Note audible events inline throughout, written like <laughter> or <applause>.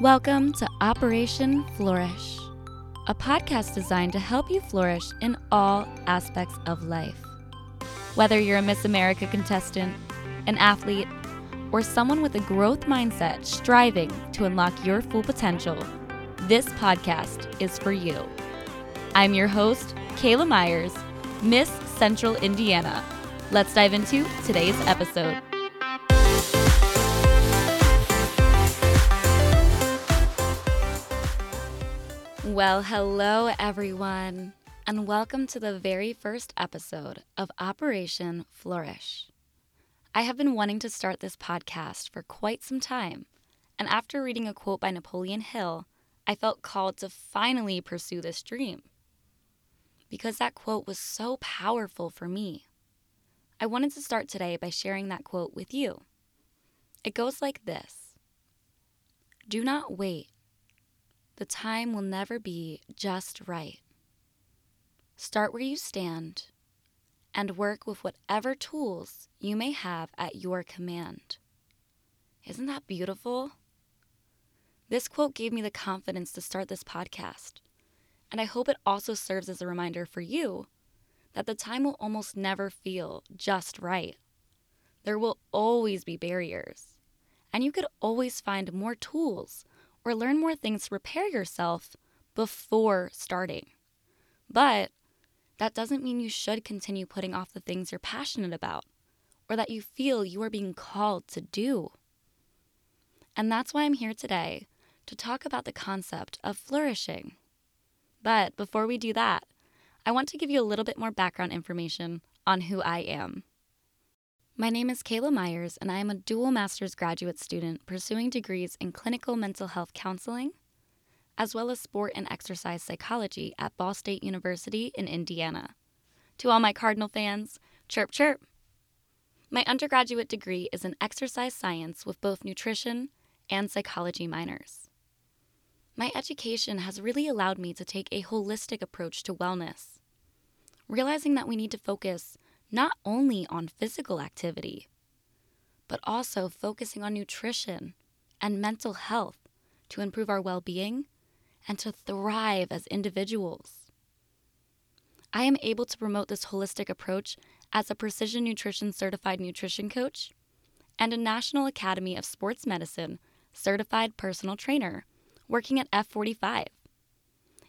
Welcome to Operation Flourish, a podcast designed to help you flourish in all aspects of life. Whether you're a Miss America contestant, an athlete, or someone with a growth mindset striving to unlock your full potential, this podcast is for you. I'm your host, Kayla Myers, Miss Central Indiana. Let's dive into today's episode. Well, hello everyone, and welcome to the very first episode of Operation Flourish. I have been wanting to start this podcast for quite some time, and after reading a quote by Napoleon Hill, I felt called to finally pursue this dream. Because that quote was so powerful for me. I wanted to start today by sharing that quote with you. It goes like this Do not wait the time will never be just right. Start where you stand and work with whatever tools you may have at your command. Isn't that beautiful? This quote gave me the confidence to start this podcast, and I hope it also serves as a reminder for you that the time will almost never feel just right. There will always be barriers, and you could always find more tools or learn more things to prepare yourself before starting. But that doesn't mean you should continue putting off the things you're passionate about or that you feel you are being called to do. And that's why I'm here today to talk about the concept of flourishing. But before we do that, I want to give you a little bit more background information on who I am. My name is Kayla Myers, and I am a dual master's graduate student pursuing degrees in clinical mental health counseling, as well as sport and exercise psychology at Ball State University in Indiana. To all my Cardinal fans, chirp chirp. My undergraduate degree is in exercise science with both nutrition and psychology minors. My education has really allowed me to take a holistic approach to wellness, realizing that we need to focus not only on physical activity, but also focusing on nutrition and mental health to improve our well being and to thrive as individuals. I am able to promote this holistic approach as a precision nutrition certified nutrition coach and a National Academy of Sports Medicine certified personal trainer working at F45.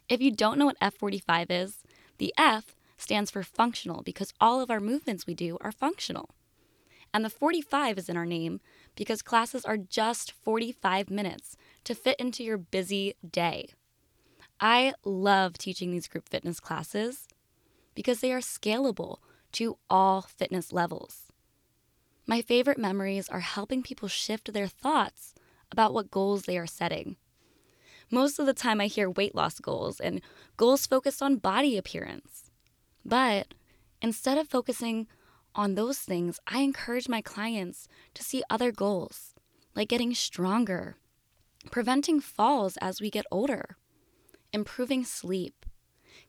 If you don't know what F45 is, the F stands for functional because all of our movements we do are functional. And the 45 is in our name because classes are just 45 minutes to fit into your busy day. I love teaching these group fitness classes because they are scalable to all fitness levels. My favorite memories are helping people shift their thoughts about what goals they are setting. Most of the time, I hear weight loss goals and goals focused on body appearance. But instead of focusing on those things, I encourage my clients to see other goals, like getting stronger, preventing falls as we get older, improving sleep,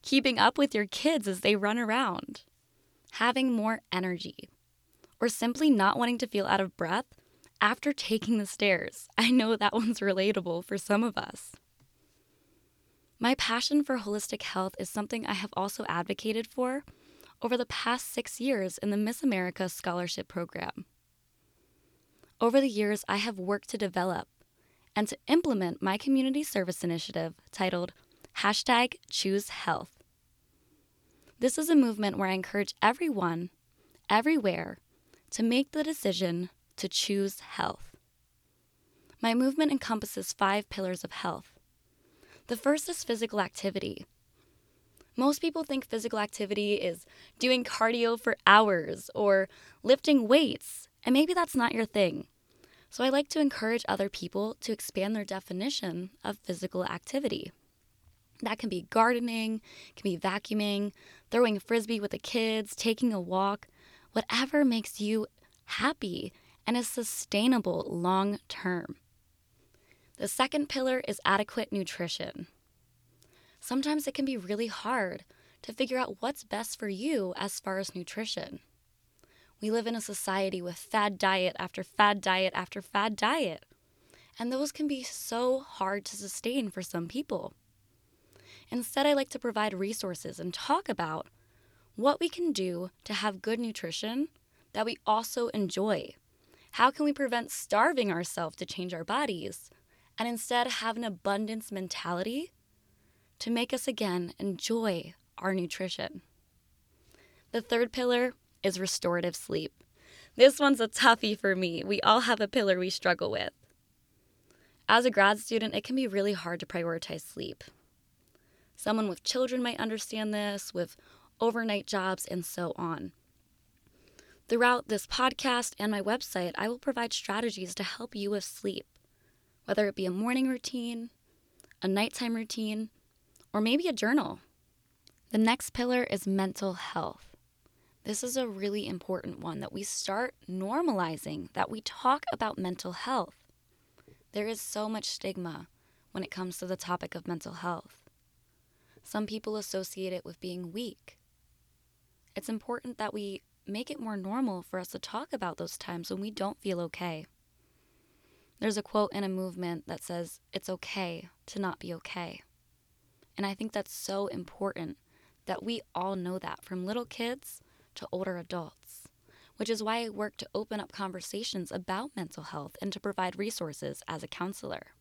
keeping up with your kids as they run around, having more energy, or simply not wanting to feel out of breath after taking the stairs. <laughs> I know that one's relatable for some of us. My passion for holistic health is something I have also advocated for over the past six years in the Miss America Scholarship Program. Over the years, I have worked to develop and to implement my community service initiative titled Hashtag Choose Health. This is a movement where I encourage everyone, everywhere, to make the decision to choose health. My movement encompasses five pillars of health the first is physical activity. Most people think physical activity is doing cardio for hours or lifting weights, and maybe that's not your thing. So I like to encourage other people to expand their definition of physical activity. That can be gardening, can be vacuuming, throwing a frisbee with the kids, taking a walk, whatever makes you happy and is sustainable long term. The second pillar is adequate nutrition. Sometimes it can be really hard to figure out what's best for you as far as nutrition. We live in a society with fad diet after fad diet after fad diet. And those can be so hard to sustain for some people. Instead, I like to provide resources and talk about what we can do to have good nutrition that we also enjoy. How can we prevent starving ourselves to change our bodies and instead have an abundance mentality to make us again enjoy our nutrition? The third pillar is restorative sleep. This one's a toughie for me. We all have a pillar we struggle with. As a grad student, it can be really hard to prioritize sleep. Someone with children might understand this, with overnight jobs, and so on. Throughout this podcast and my website, I will provide strategies to help you with sleep, whether it be a morning routine, a nighttime routine, or maybe a journal. The next pillar is mental health. This is a really important one that we start normalizing, that we talk about mental health. There is so much stigma when it comes to the topic of mental health. Some people associate it with being weak. It's important that we make it more normal for us to talk about those times when we don't feel okay. There's a quote in a movement that says, It's okay to not be okay. And I think that's so important that we all know that from little kids to older adults, which is why I work to open up conversations about mental health and to provide resources as a counselor.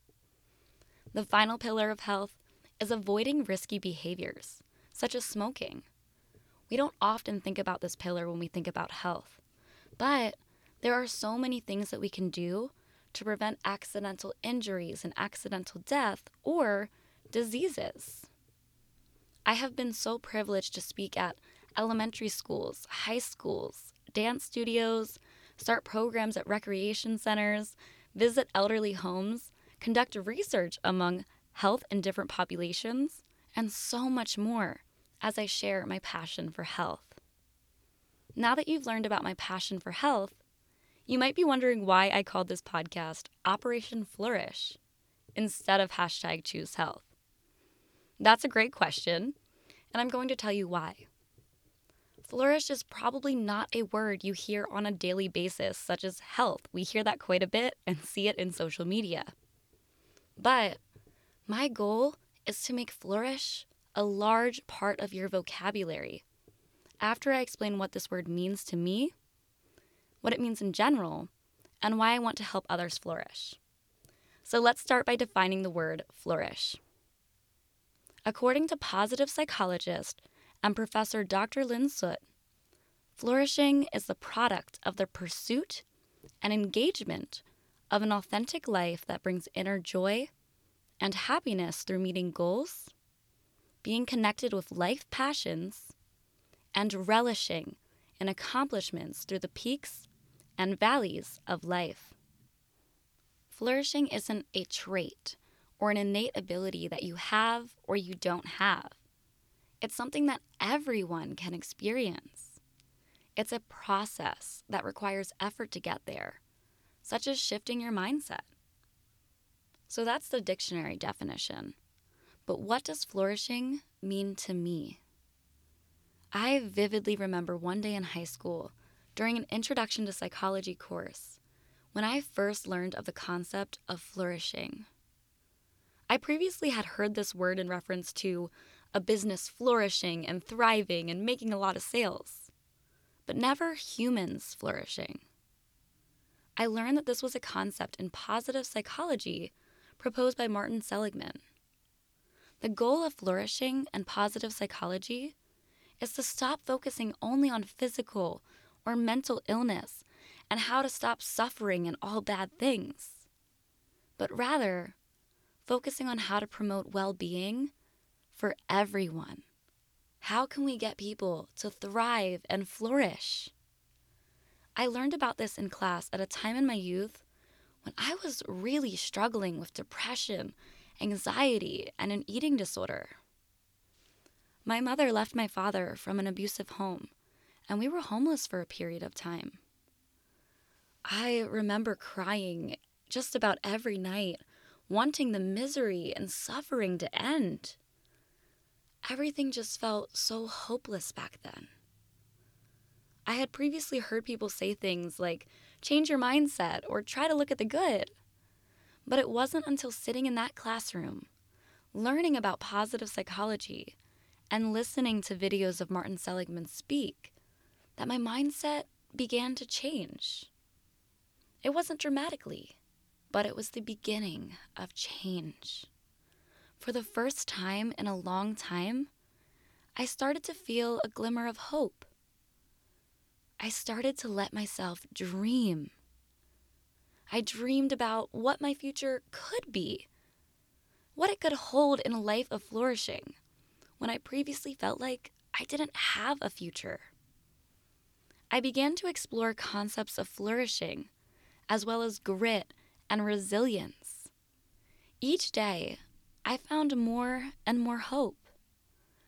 The final pillar of health is avoiding risky behaviors, such as smoking. We don't often think about this pillar when we think about health, but there are so many things that we can do to prevent accidental injuries and accidental death or diseases. I have been so privileged to speak at elementary schools, high schools, dance studios, start programs at recreation centers, visit elderly homes, conduct research among health in different populations, and so much more as I share my passion for health. Now that you've learned about my passion for health, you might be wondering why I called this podcast Operation Flourish instead of hashtag choose health. That's a great question, and I'm going to tell you why. Flourish is probably not a word you hear on a daily basis, such as health. We hear that quite a bit and <laughs> see it in social media. But my goal is to make flourish a large part of your vocabulary. After I explain what this word means to me, what it means in general, and why I want to help others flourish. So let's start by defining the word flourish. According to positive psychologist and Professor Dr. Lynn Soots, flourishing is the product of the pursuit and engagement of an authentic life that brings inner joy and happiness through meeting goals, being connected with life passions, and relishing in accomplishments through the peaks and valleys of life. Flourishing isn't a trait or an innate ability that you have or you don't have. It's something that everyone can experience. It's a process that requires effort to get there, such as shifting your mindset. So that's the dictionary definition. But what does flourishing mean to me? I vividly remember one day in high school during an introduction to psychology course when I first learned of the concept of flourishing. I previously had heard this word in reference to a business flourishing and thriving and making a lot of sales, but never humans flourishing. I learned that this was a concept in positive psychology proposed by Martin Seligman. The goal of flourishing and positive psychology is to stop focusing only on physical or mental illness and how to stop suffering and all bad things, but rather focusing on how to promote well being for everyone. How can we get people to thrive and flourish? I learned about this in class at a time in my youth when I was really struggling with depression, anxiety, and an eating disorder. My mother left my father from an abusive home, and we were homeless for a period of time. I remember crying just about every night wanting the misery and suffering to end. Everything just felt so hopeless back then. I had previously heard people say things like, change your mindset or try to look at the good. But it wasn't until sitting in that classroom, learning about positive psychology, and listening to videos of Martin Seligman speak that my mindset began to change. It wasn't dramatically, but it was the beginning of change. For the first time in a long time, I started to feel a glimmer of hope. I started to let myself dream. I dreamed about what my future could be, what it could hold in a life of flourishing when I previously felt like I didn't have a future. I began to explore concepts of flourishing, as well as grit and resilience. Each day, I found more and more hope.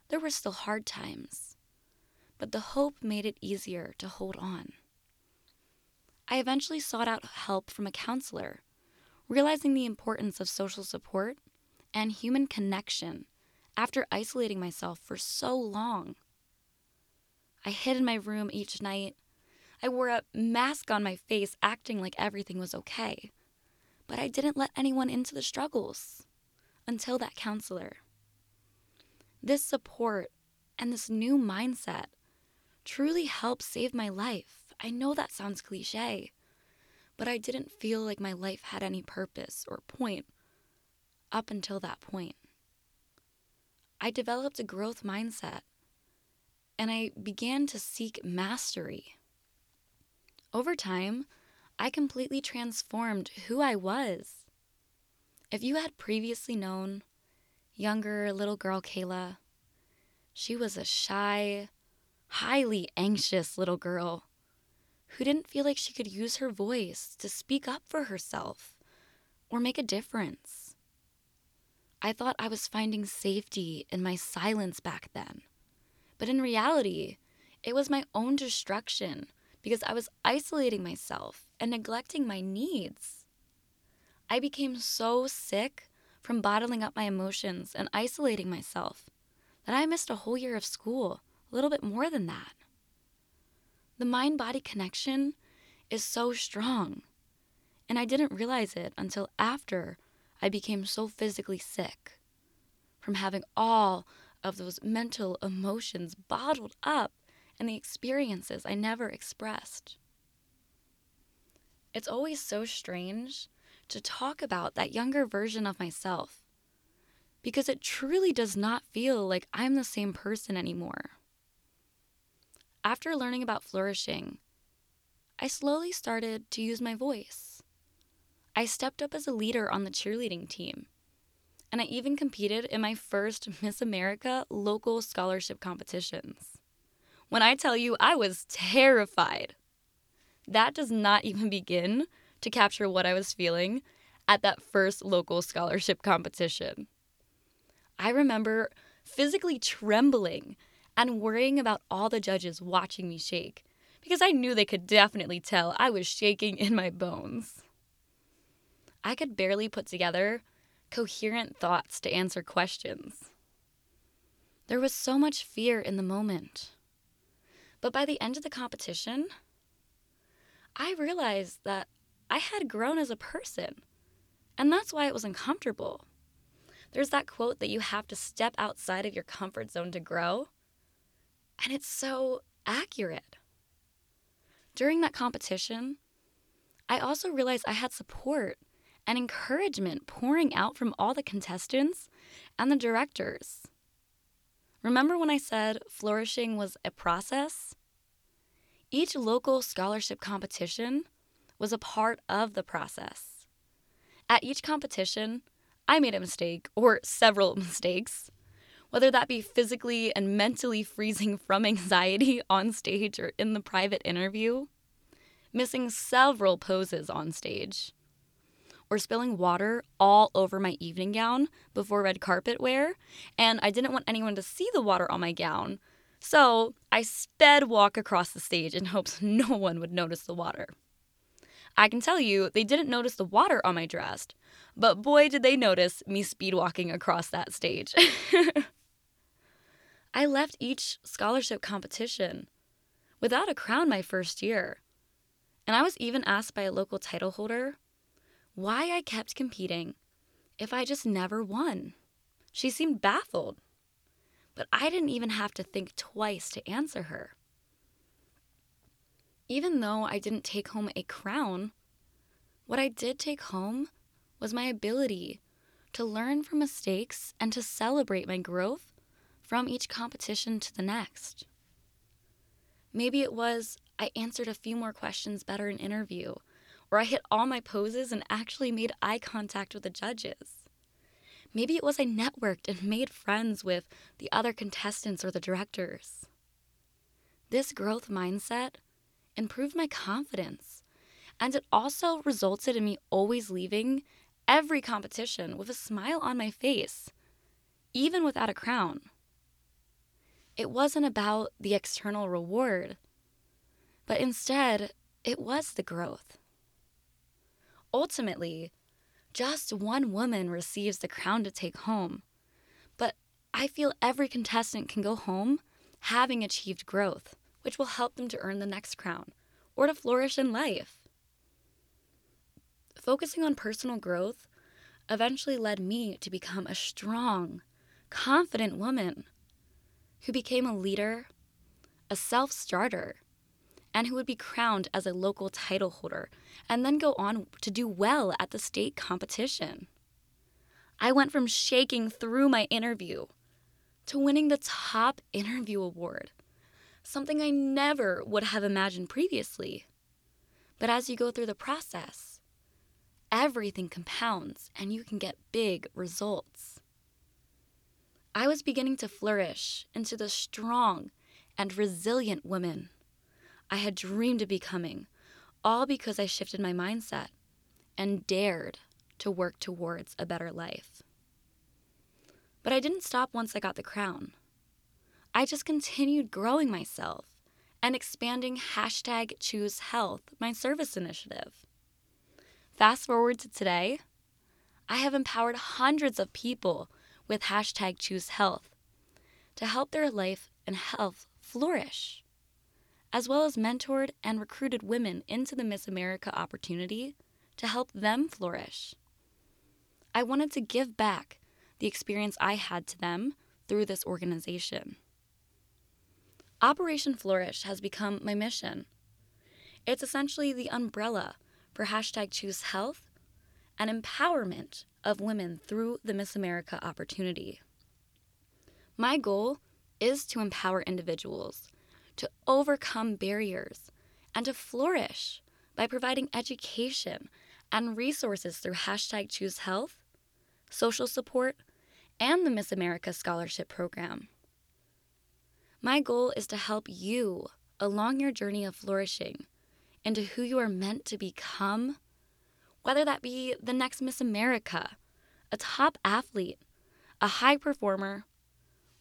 There were still hard times, but the hope made it easier to hold on. I eventually sought out help from a counselor, realizing the importance of social support and human connection after isolating myself for so long. I hid in my room each night. I wore a mask on my face, acting like everything was okay. But I didn't let anyone into the struggles until that counselor. This support and this new mindset truly helped save my life. I know that sounds cliche, but I didn't feel like my life had any purpose or point up until that point. I developed a growth mindset and I began to seek mastery. Over time, I completely transformed who I was. If you had previously known younger little girl Kayla. She was a shy, highly anxious little girl who didn't feel like she could use her voice to speak up for herself or make a difference. I thought I was finding safety in my silence back then. But in reality, it was my own destruction because I was isolating myself and neglecting my needs. I became so sick from bottling up my emotions and isolating myself that I missed a whole year of school, a little bit more than that. The mind body connection is so strong, and I didn't realize it until after I became so physically sick from having all of those mental emotions bottled up and the experiences I never expressed. It's always so strange to talk about that younger version of myself because it truly does not feel like I'm the same person anymore. After learning about flourishing, I slowly started to use my voice. I stepped up as a leader on the cheerleading team, and I even competed in my first <laughs> Miss America local scholarship competitions. When I tell you I was terrified, that does not <laughs> even begin to capture what I was feeling at that first local scholarship competition. I remember physically trembling and worrying about all the judges watching me shake because I knew they could definitely tell I was shaking <laughs> in my bones. I could barely put together coherent thoughts to answer questions. There was so much fear in the moment. But by the end of the competition, I realized that I had grown as a person. And that's why it was uncomfortable. There's that quote that you have to step outside of your comfort zone to grow. And it's so accurate. During that competition, I also realized I had support and encouragement pouring out from all the contestants and the directors. Remember when I said flourishing was a process? Each local scholarship competition was a part of the process. At each competition, I made a mistake or several <laughs> mistakes, whether that be physically and mentally freezing from <laughs> anxiety on stage or in the private interview, missing several poses on stage, or spilling water all over my evening gown before red carpet wear, and I didn't want anyone to see the water on my gown. So I sped walk across the stage in hopes <laughs> no one would notice the water. I can tell you, they didn't notice the water on my dress, but boy, did they notice me speed walking across that stage. <laughs> I left each scholarship competition without a crown my first year. And I was even asked by a local title holder, why I kept competing if I just never won. She seemed baffled, but I didn't even have to think twice to answer her. Even though I didn't take home a crown, what I did take home was my ability to learn from mistakes and to celebrate my growth from each competition to the next. Maybe it was I answered a few more questions better in interview, or I hit all my poses and actually made eye contact with the judges. Maybe it was I networked and made friends with the other contestants or the directors. This growth mindset improved my confidence, and it also resulted in me always leaving every competition with a smile on my face, even without a crown. It wasn't about the external reward, but instead, it was the growth. Ultimately, just one woman receives the crown to take home, but I feel every contestant can go home having achieved growth, which will help them to earn the next crown or to flourish in life. Focusing on personal growth eventually led me to become a strong, confident woman who became a leader, a self starter, and who would be crowned as a local title holder and then go on to do well at the state competition. I went from shaking through my interview to winning the top interview award, something I never would have imagined previously. But as you go through the process, everything compounds and you can get big results. I was beginning to flourish into the strong and resilient woman I had dreamed of becoming, all because I shifted my mindset and dared to work towards a better life. But I didn't stop once I got the crown. I just continued growing myself and expanding hashtag choose health, my service initiative. Fast forward to today, I have empowered hundreds of people with hashtag choose health to help their life and health flourish as well as mentored and recruited women into the Miss America opportunity to help them flourish. I wanted to give back the experience I had to them through this organization. Operation Flourish has become my mission. It's essentially the umbrella for hashtag choose health and empowerment of women through the Miss America opportunity. My goal is to empower individuals to overcome barriers, and to flourish by providing education and resources through hashtag Choose Health, social support, and the Miss America Scholarship Program. My goal is to help you along your journey of flourishing into who you are meant to become, whether that be the next Miss America, a top athlete, a high performer,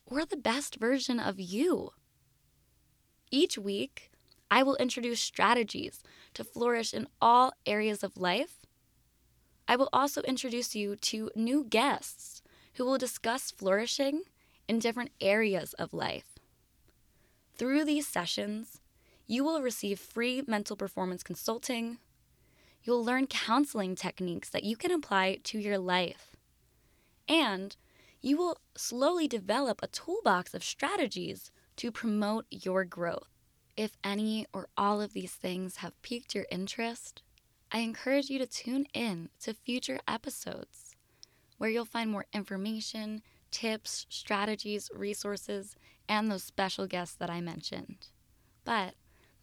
or the best version of you. Each week, I will introduce strategies to flourish in all areas of life. I will also introduce you to new guests who will discuss flourishing in different areas of life. Through these sessions, you will receive free mental performance consulting. You'll learn counseling techniques that you can apply to your life. And you will slowly develop a toolbox of strategies to promote your growth. If any or all of these things have piqued your interest, I encourage you to tune in to future episodes where you'll find more information, tips, strategies, resources, and those special guests that I mentioned. But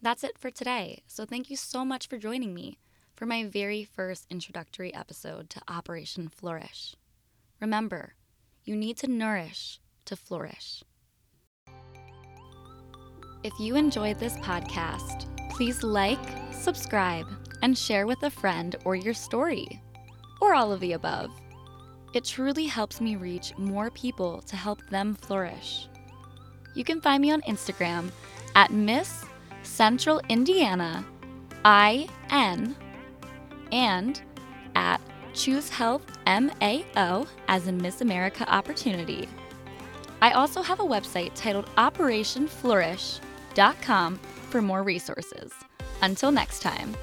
that's it for today. So thank you so much for joining me for my very first introductory episode to Operation Flourish. Remember, you need to nourish to flourish. If you enjoyed this podcast, please like, subscribe, and share with a friend or your story, or all of the above. It truly helps me reach more people to help them flourish. You can find me on Instagram at Miss Central Indiana IN and at Choose Health MAO as in Miss America Opportunity. I also have a website titled Operation Flourish for more resources. Until next time.